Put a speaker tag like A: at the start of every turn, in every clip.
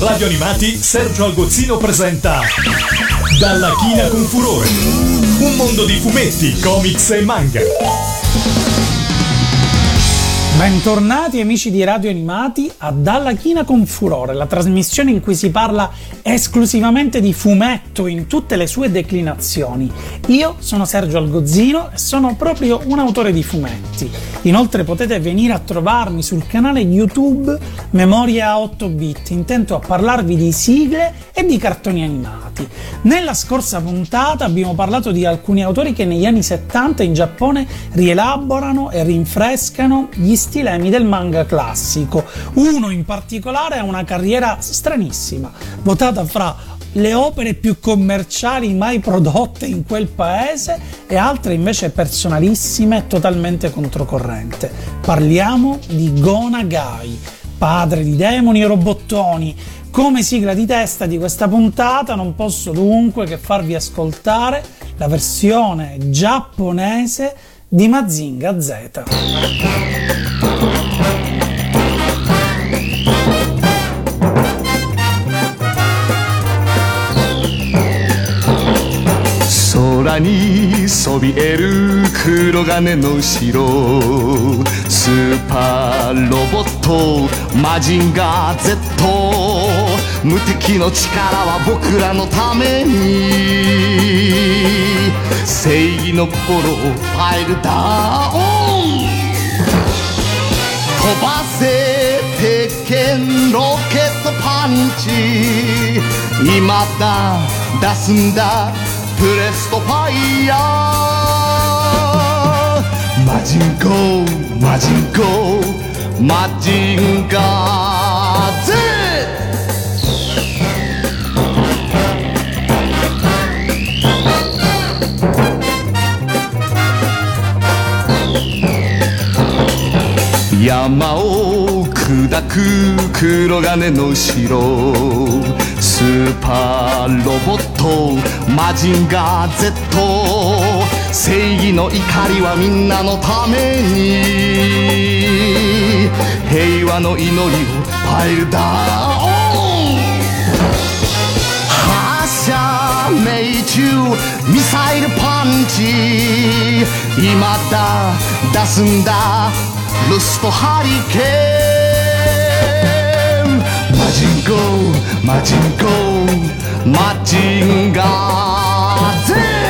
A: Radio Animati Sergio Algozzino presenta Dalla china con furore. Un mondo di fumetti, comics e manga.
B: Bentornati amici di Radio Animati a Dalla China con Furore, la trasmissione in cui si parla esclusivamente di fumetto in tutte le sue declinazioni. Io sono Sergio Algozzino e sono proprio un autore di fumetti. Inoltre potete venire a trovarmi sul canale YouTube Memoria 8 bit, intento a parlarvi di sigle e di cartoni animati. Nella scorsa puntata abbiamo parlato di alcuni autori che negli anni 70 in Giappone rielaborano e rinfrescano gli stilemi del manga classico. Uno in particolare ha una carriera stranissima, votata fra le opere più commerciali mai prodotte in quel paese e altre invece personalissime totalmente controcorrente. Parliamo di Gonagai, padre di demoni e robottoni. Come sigla di testa di questa puntata non posso dunque che farvi ascoltare la versione giapponese di Mazinga Z.
C: 空にそびえる黒金の城スーパーロボットマジンガー Z 無敵の力は僕らのために正義の心をパイルダウン飛ばせ鉄拳ロケットパンチ今だ出すんだプレストファイヤー。マジンコマジンコマジンガー。Z 山を砕く黒金の城。スーパーロボットマジンガー Z 正義の怒りはみんなのために。平和の祈りをパイルダウン発射命中ミサイルパンチ。今だ出すんだルストハリケーン。マジンコマジンガー Z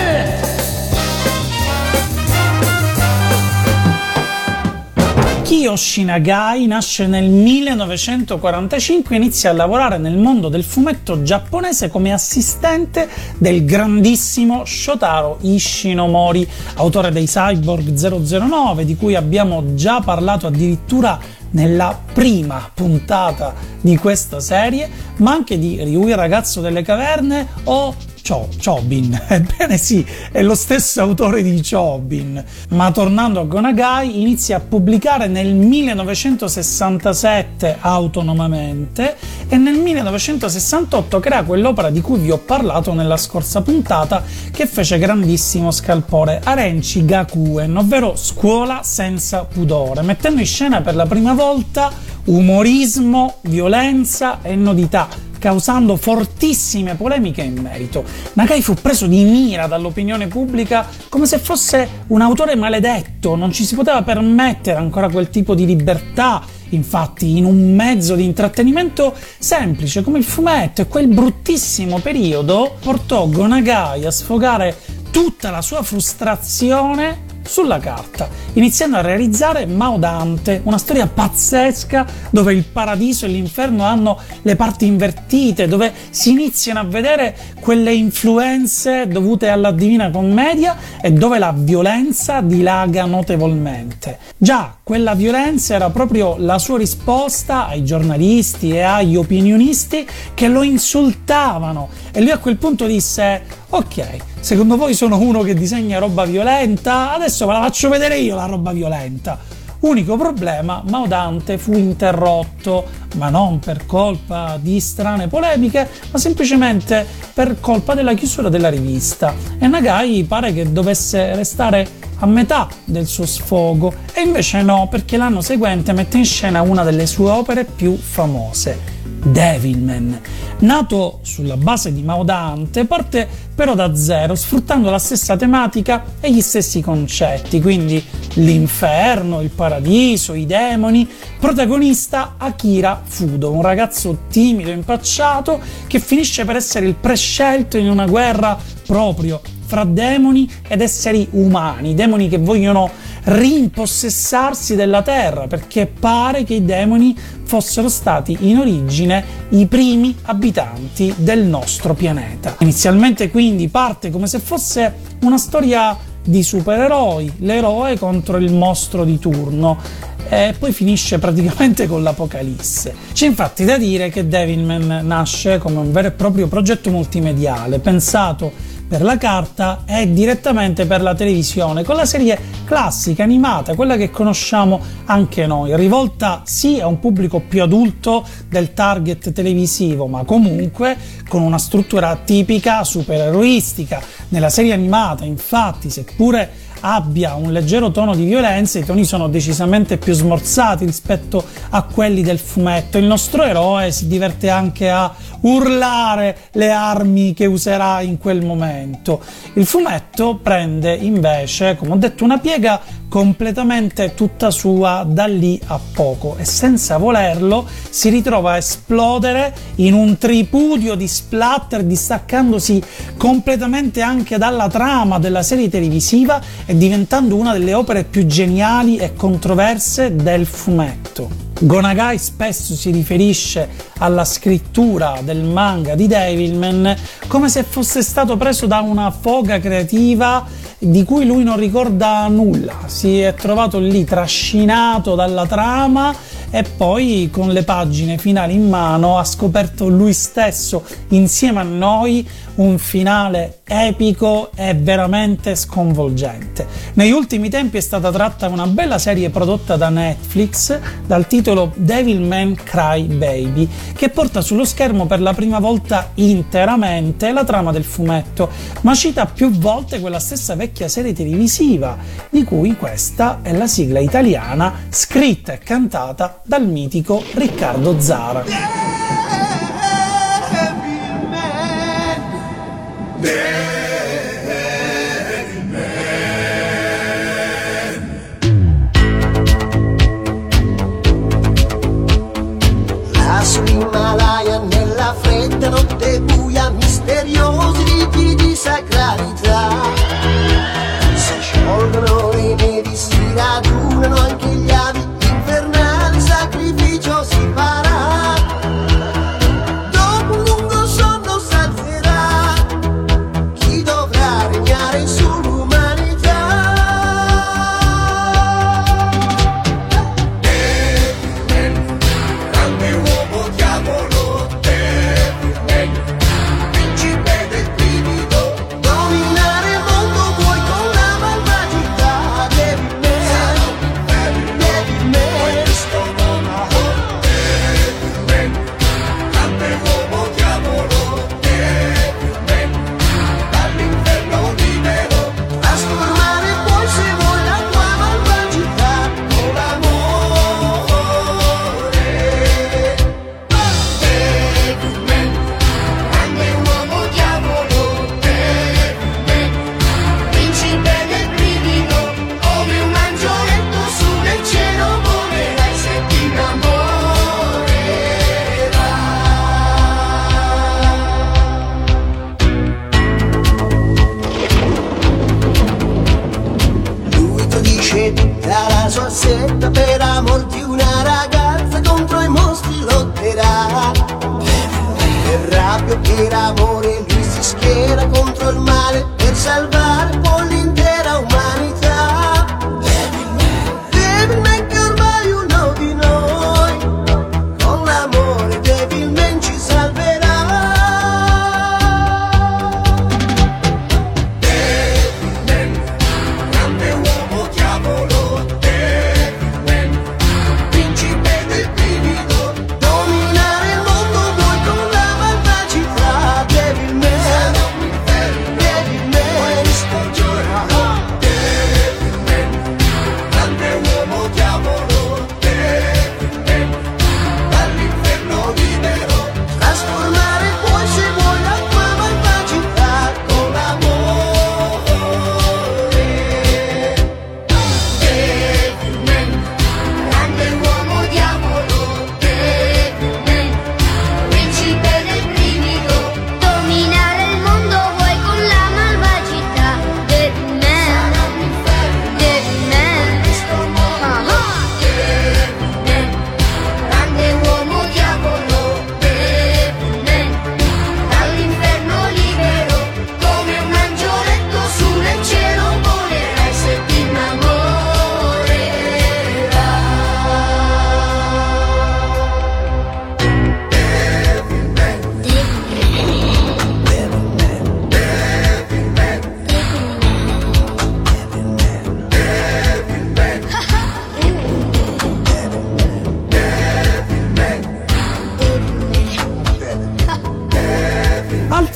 B: Kiyoshi Nagai nasce nel 1945 e inizia a lavorare nel mondo del fumetto giapponese come assistente del grandissimo Shotaro Ishinomori, autore dei Cyborg 009, di cui abbiamo già parlato addirittura nella prima puntata di questa serie, ma anche di Ryu il ragazzo delle caverne o Cho, Chobin, ebbene sì, è lo stesso autore di Chobin. Ma tornando a Gonagai, inizia a pubblicare nel 1967 autonomamente e nel 1968 crea quell'opera di cui vi ho parlato nella scorsa puntata che fece grandissimo scalpore, Arenchi Gakuen, ovvero Scuola senza pudore, mettendo in scena per la prima volta umorismo, violenza e nudità causando fortissime polemiche in merito. Nagai fu preso di mira dall'opinione pubblica come se fosse un autore maledetto, non ci si poteva permettere ancora quel tipo di libertà. Infatti, in un mezzo di intrattenimento semplice come il fumetto e quel bruttissimo periodo portò Gonagai a sfogare tutta la sua frustrazione sulla carta, iniziando a realizzare Mao Dante, una storia pazzesca dove il paradiso e l'inferno hanno le parti invertite, dove si iniziano a vedere quelle influenze dovute alla Divina Commedia e dove la violenza dilaga notevolmente. Già, quella violenza era proprio la sua risposta ai giornalisti e agli opinionisti che lo insultavano e lui a quel punto disse ok, secondo voi sono uno che disegna roba violenta? Adesso ve la faccio vedere io la roba violenta. Unico problema, Mao Dante fu interrotto, ma non per colpa di strane polemiche, ma semplicemente per colpa della chiusura della rivista. E Nagai pare che dovesse restare a metà del suo sfogo e invece no, perché l'anno seguente mette in scena una delle sue opere più famose, Devilman. Nato sulla base di Mao Dante, parte però da zero, sfruttando la stessa tematica e gli stessi concetti, quindi l'inferno, il paradiso, i demoni. Protagonista Akira Fudo, un ragazzo timido e impacciato che finisce per essere il prescelto in una guerra proprio fra demoni ed esseri umani, demoni che vogliono rimpossessarsi della terra, perché pare che i demoni fossero stati in origine i primi abitanti del nostro pianeta. Inizialmente quindi parte come se fosse una storia di supereroi, l'eroe contro il mostro di turno e poi finisce praticamente con l'apocalisse. C'è infatti da dire che Devilman nasce come un vero e proprio progetto multimediale pensato per la carta e direttamente per la televisione, con la serie classica, animata, quella che conosciamo anche noi, rivolta sì a un pubblico più adulto del target televisivo, ma comunque con una struttura tipica supereroistica. Nella serie animata, infatti, seppure abbia un leggero tono di violenza, i toni sono decisamente più smorzati rispetto a quelli del fumetto. Il nostro eroe si diverte anche a urlare le armi che userà in quel momento. Il fumetto prende invece, come ho detto, una piega completamente tutta sua da lì a poco e senza volerlo si ritrova a esplodere in un tripudio di splatter distaccandosi completamente anche dalla trama della serie televisiva e diventando una delle opere più geniali e controverse del fumetto. Gonagai spesso si riferisce alla scrittura del manga di Devilman come se fosse stato preso da una foga creativa di cui lui non ricorda nulla, si è trovato lì trascinato dalla trama e poi con le pagine finali in mano ha scoperto lui stesso insieme a noi un finale epico e veramente sconvolgente. Negli ultimi tempi è stata tratta una bella serie prodotta da Netflix dal titolo Devilman Cry Baby che porta sullo schermo per la prima volta interamente la trama del fumetto, ma cita più volte quella stessa vecchia serie televisiva di cui questa è la sigla italiana scritta e cantata dal mitico Riccardo Zara.
D: Deus.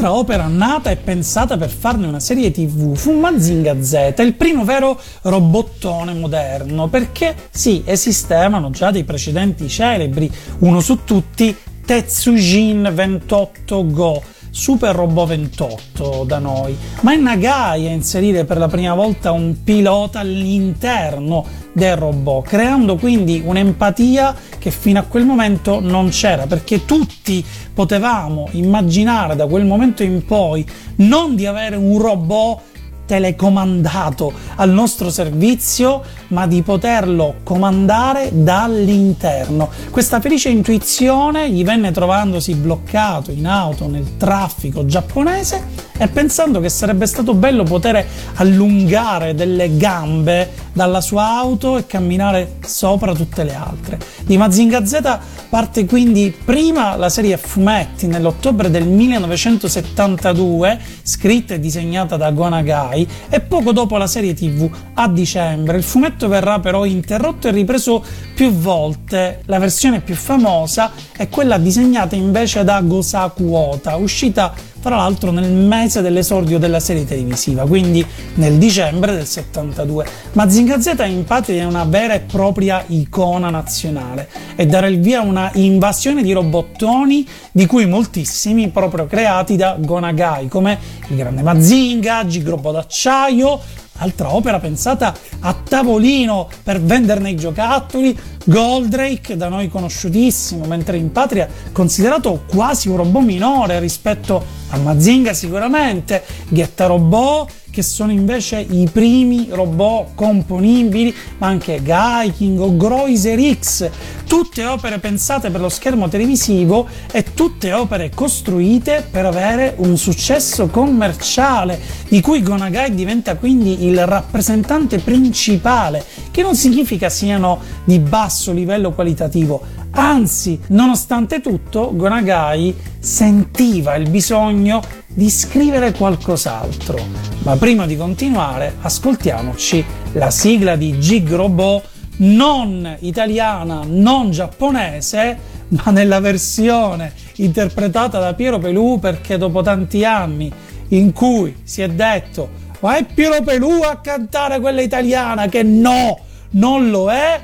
B: L'altra opera nata e pensata per farne una serie tv fu Mazinga Z, il primo vero robottone moderno, perché sì, esistevano già dei precedenti celebri, uno su tutti Tetsujin 28 Go, Super Robot 28 da noi, ma è Nagai a inserire per la prima volta un pilota all'interno del robot, creando quindi un'empatia che fino a quel momento non c'era, perché tutti potevamo immaginare da quel momento in poi non di avere un robot telecomandato al nostro servizio, ma di poterlo comandare dall'interno. Questa felice intuizione gli venne trovandosi bloccato in auto nel traffico giapponese e pensando che sarebbe stato bello poter allungare delle gambe dalla sua auto e camminare sopra tutte le altre. Di Mazinga Z parte quindi prima la serie fumetti nell'ottobre del 1972, scritta e disegnata da Gonagai, e poco dopo la serie TV a dicembre. Il fumetto verrà però interrotto e ripreso più volte. La versione più famosa è quella disegnata invece da Gosaku Ota, uscita tra l'altro nel mese dell'esordio della serie televisiva, quindi nel dicembre del 72. Mazinga Z in patria è una vera e propria icona nazionale e dare il via a una invasione di robottoni di cui moltissimi proprio creati da Gonagai, come il grande Mazinga, Gigrobo d'acciaio, altra opera pensata a tavolino per venderne i giocattoli, Goldrake, da noi conosciutissimo, mentre in patria considerato quasi un robot minore rispetto a Mazinga sicuramente, Getta Robot, che sono invece i primi robot componibili, ma anche Gaiking o Groiser X, tutte opere pensate per lo schermo televisivo e tutte opere costruite per avere un successo commerciale, di cui Gonagai diventa quindi il rappresentante principale, che non significa siano di basso livello qualitativo, anzi, nonostante tutto, Gonagai sentiva il bisogno di scrivere qualcos'altro. Ma prima di continuare, ascoltiamoci la sigla di Gig Robot non italiana, non giapponese, ma nella versione interpretata da Piero Pelù perché dopo tanti anni in cui si è detto ma è Piero Pelù a cantare quella italiana che no, non lo è,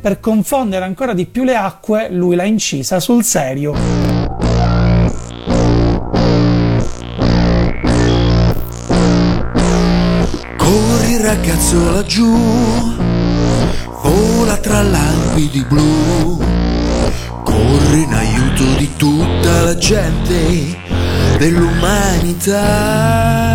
B: per confondere ancora di più le acque lui l'ha incisa sul serio.
E: Ragazzo laggiù vola tra lampi blu, corre in aiuto di tutta la gente dell'umanità.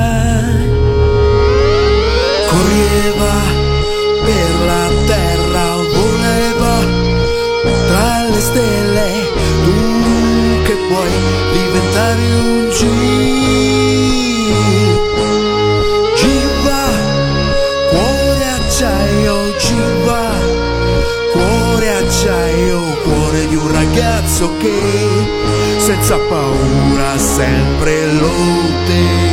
E: Ragazzo che senza paura sempre lotterà.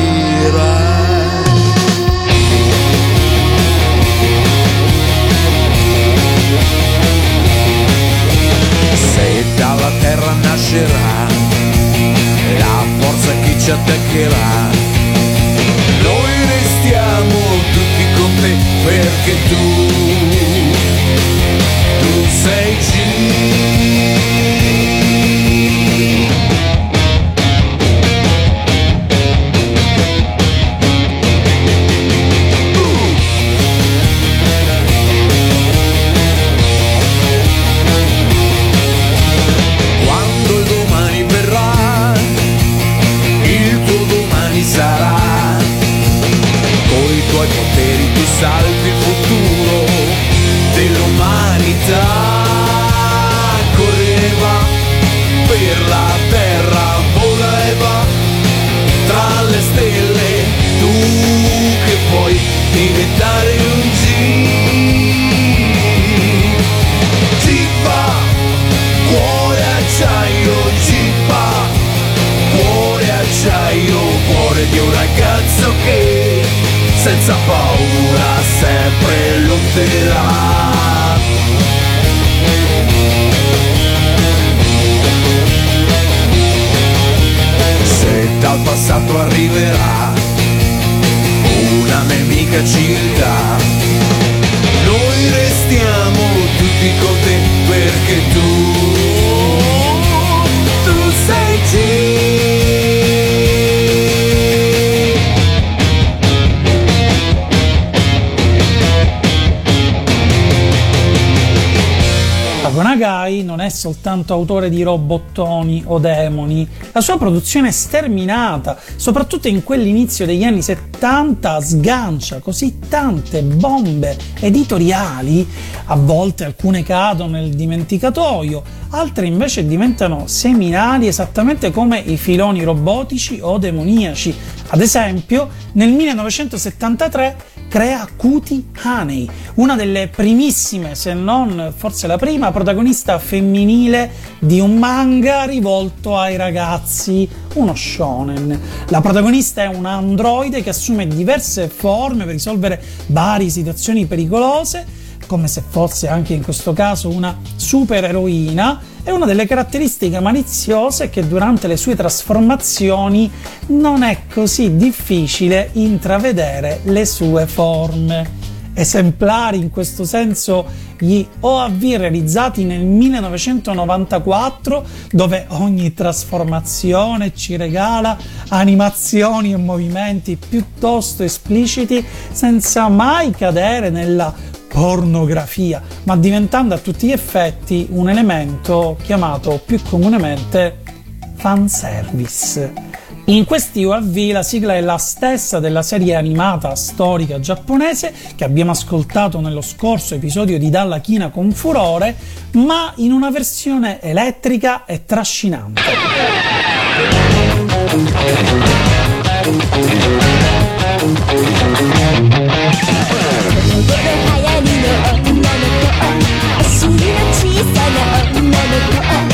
E: Se dalla terra nascerà la forza che ci attaccherà, noi restiamo tutti con te perché tu, tu sei G.
B: soltanto autore di robottoni o demoni, la sua produzione è sterminata, soprattutto in quell'inizio degli anni 70 sgancia così tante bombe editoriali, a volte alcune cadono nel dimenticatoio, altre invece diventano seminali esattamente come i filoni robotici o demoniaci. Ad esempio, nel 1973 crea Cutie Honey, una delle primissime, se non forse la prima, protagonista femminile di un manga rivolto ai ragazzi, uno shonen. La protagonista è un androide che assume diverse forme per risolvere varie situazioni pericolose come se fosse anche in questo caso una supereroina, e una delle caratteristiche maliziose è che durante le sue trasformazioni non è così difficile intravedere le sue forme. Esemplari in questo senso gli OAV realizzati nel 1994 dove ogni trasformazione ci regala animazioni e movimenti piuttosto espliciti senza mai cadere nella pornografia, ma diventando a tutti gli effetti un elemento chiamato più comunemente fanservice. In questi UAV la sigla è la stessa della serie animata storica giapponese che abbiamo ascoltato nello scorso episodio di Dalla China con furore, ma in una versione elettrica e trascinante.
F: 不思議な小さな女の子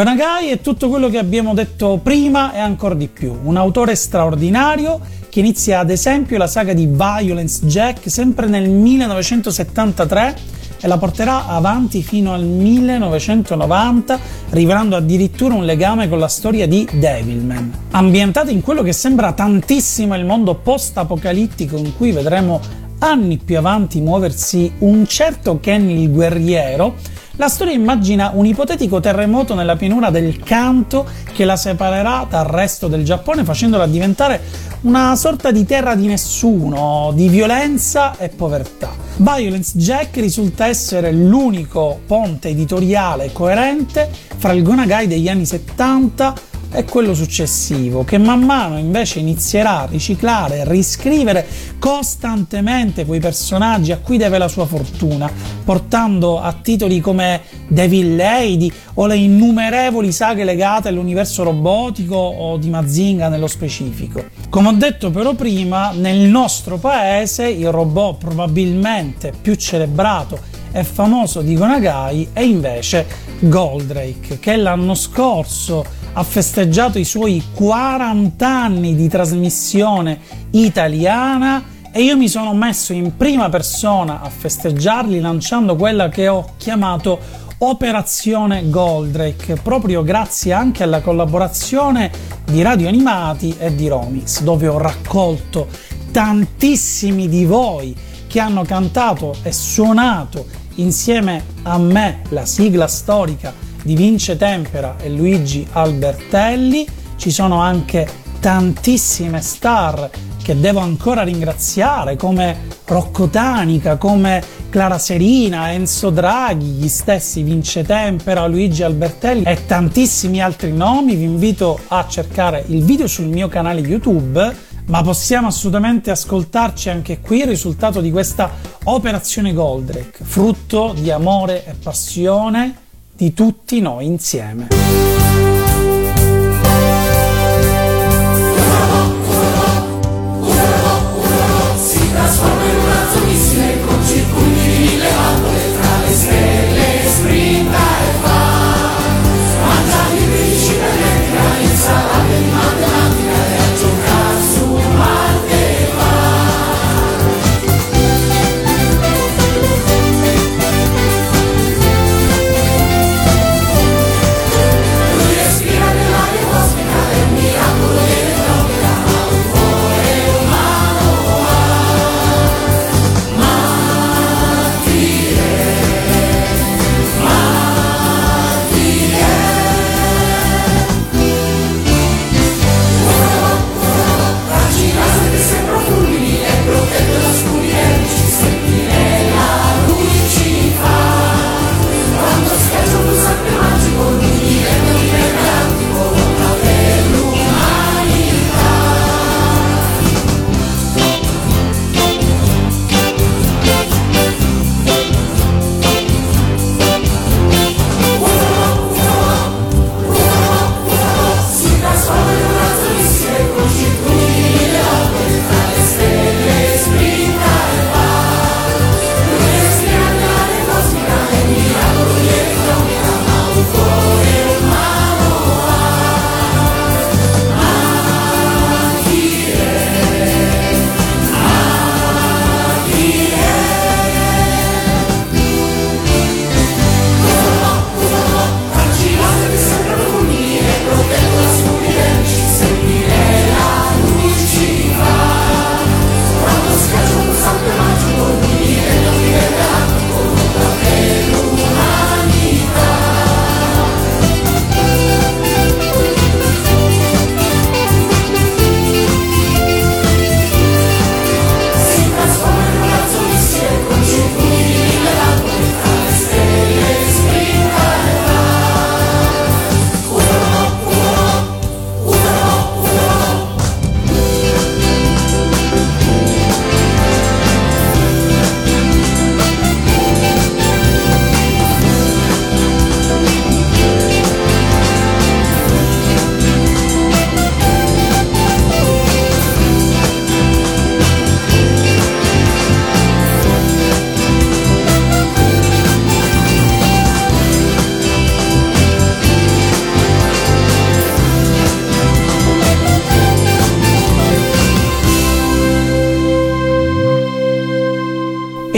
B: Gonagai è tutto quello che abbiamo detto prima e ancora di più. Un autore straordinario che inizia ad esempio la saga di Violence Jack sempre nel 1973 e la porterà avanti fino al 1990, rivelando addirittura un legame con la storia di Devilman. Ambientata in quello che sembra tantissimo il mondo post-apocalittico in cui vedremo anni più avanti muoversi un certo Kenny il guerriero, la storia immagina un ipotetico terremoto nella pianura del Kanto che la separerà dal resto del Giappone facendola diventare una sorta di terra di nessuno, di violenza e povertà. Violence Jack risulta essere l'unico ponte editoriale coerente fra il Gonagai degli anni 70 è quello successivo, che man mano invece inizierà a riciclare e riscrivere costantemente quei personaggi a cui deve la sua fortuna, portando a titoli come Devil Lady o le innumerevoli saghe legate all'universo robotico o di Mazinga nello specifico. Come ho detto però prima, nel nostro paese il robot probabilmente più celebrato e famoso di Gonagai è invece Goldrake, che l'anno scorso ha festeggiato i suoi 40 anni di trasmissione italiana e io mi sono messo in prima persona a festeggiarli lanciando quella che ho chiamato Operazione Goldrake, proprio grazie anche alla collaborazione di Radio Animati e di Romix, dove ho raccolto tantissimi di voi che hanno cantato e suonato insieme a me la sigla storica di Vince Tempera e Luigi Albertelli. Ci sono anche tantissime star che devo ancora ringraziare come Rocco Tanica, come Clara Serina, Enzo Draghi, gli stessi Vince Tempera, Luigi Albertelli e tantissimi altri nomi. Vi invito a cercare il video sul mio canale YouTube, ma possiamo assolutamente ascoltarci anche qui il risultato di questa operazione Goldrake, frutto di amore e passione di tutti noi insieme.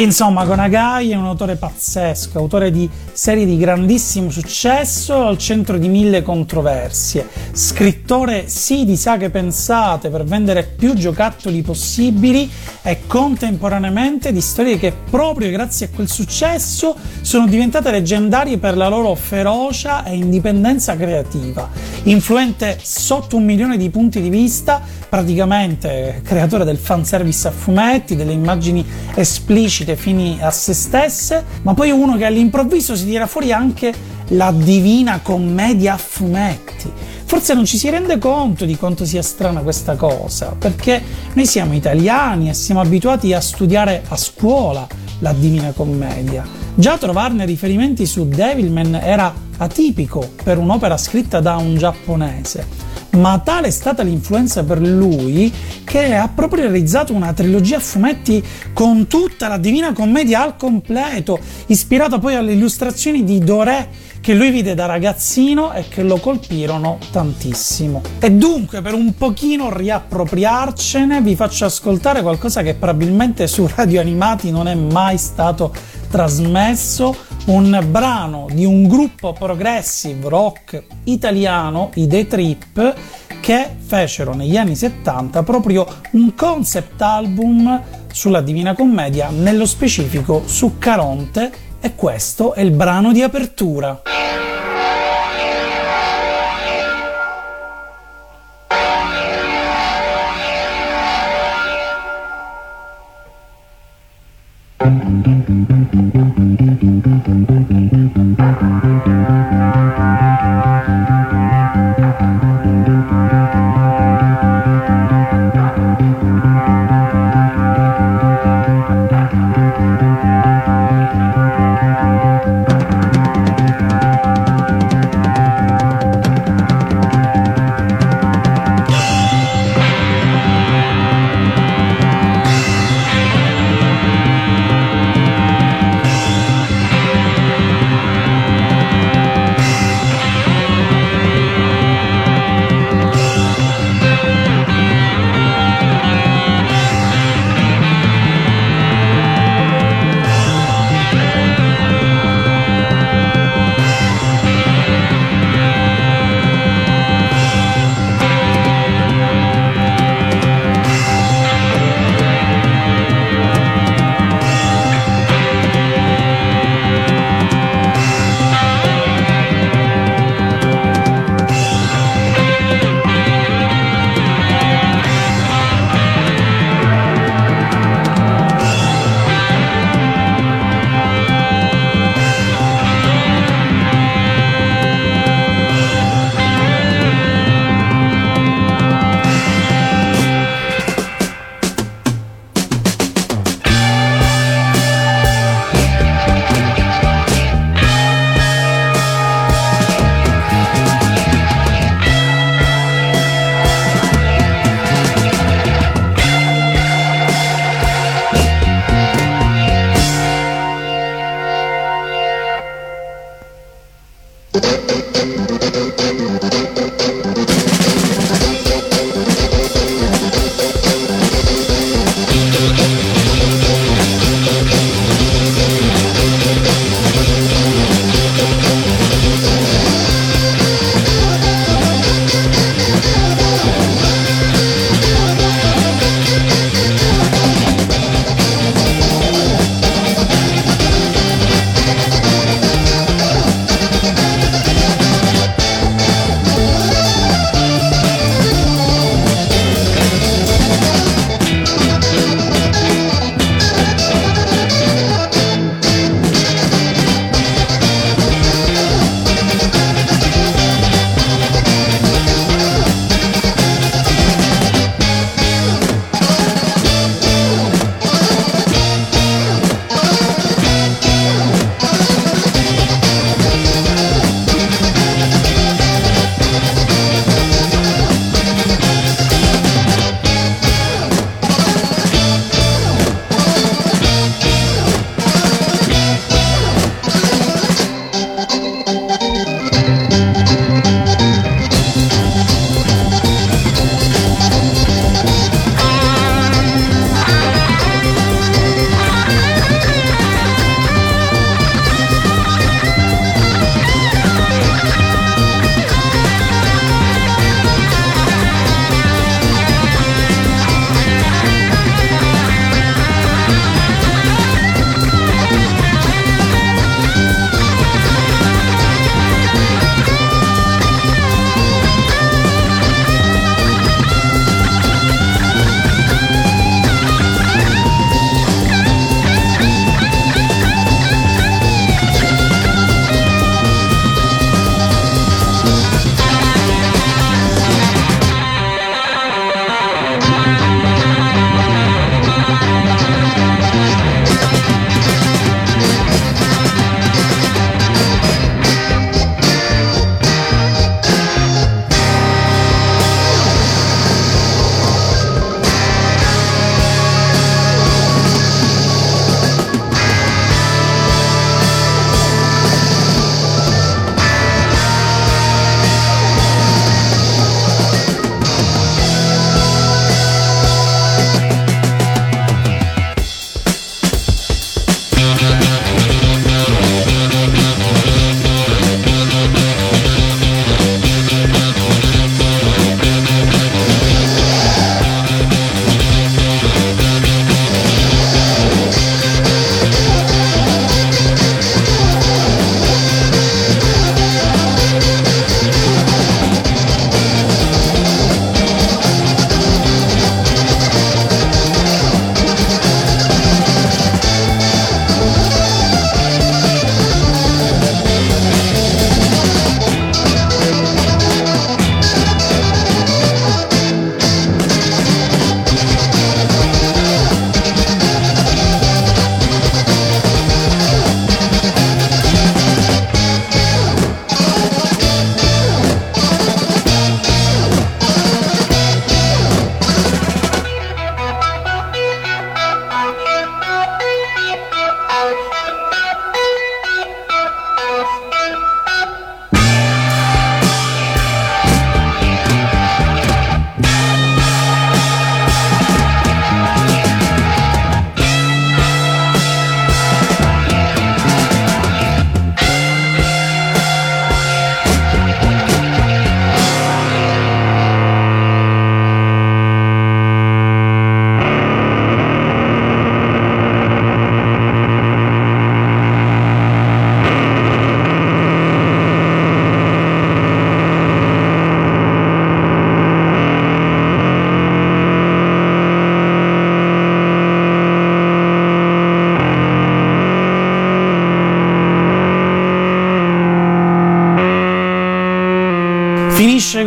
B: Insomma, Gonagai è un autore pazzesco, autore di serie di grandissimo successo al centro di mille controversie, scrittore sì di saghe pensate per vendere più giocattoli possibili e contemporaneamente di storie che proprio grazie a quel successo sono diventate leggendarie per la loro ferocia e indipendenza creativa. Influente sotto un milione di punti di vista, praticamente creatore del fanservice a fumetti, delle immagini esplicite fini a se stesse, ma poi uno che all'improvviso si tira fuori anche la divina commedia a fumetti. Forse non ci si rende conto di quanto sia strana questa cosa, perché noi siamo italiani e siamo abituati a studiare a scuola la Divina Commedia. Già trovarne riferimenti su Devilman era atipico per un'opera scritta da un giapponese ma tale è stata l'influenza per lui che ha proprio realizzato una trilogia a fumetti con tutta la Divina Commedia al completo, ispirata poi alle illustrazioni di Doré che lui vide da ragazzino e che lo colpirono tantissimo. E dunque, per un pochino riappropriarcene, vi faccio ascoltare qualcosa che probabilmente su radio animati non è mai stato trasmesso, un brano di un gruppo progressive rock italiano, i The Trip, che fecero negli anni 70 proprio un concept album sulla Divina Commedia, nello specifico su Caronte, e questo è il brano di apertura.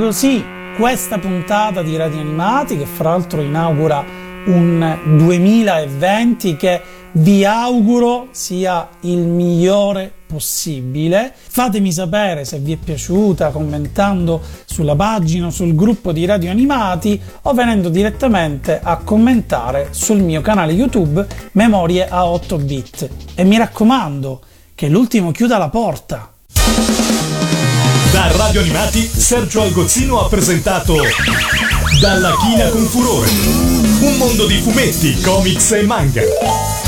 B: Così questa puntata di Radio Animati che fra l'altro inaugura un 2020 che vi auguro sia il migliore possibile. Fatemi sapere se vi è piaciuta commentando sulla pagina sul gruppo di Radio Animati o venendo direttamente a commentare sul mio canale YouTube Memorie a 8 bit. E mi raccomando che l'ultimo chiuda la porta.
A: Da Radio Animati, Sergio Algozzino ha presentato Dalla china con furore. Un mondo di fumetti, comics e manga.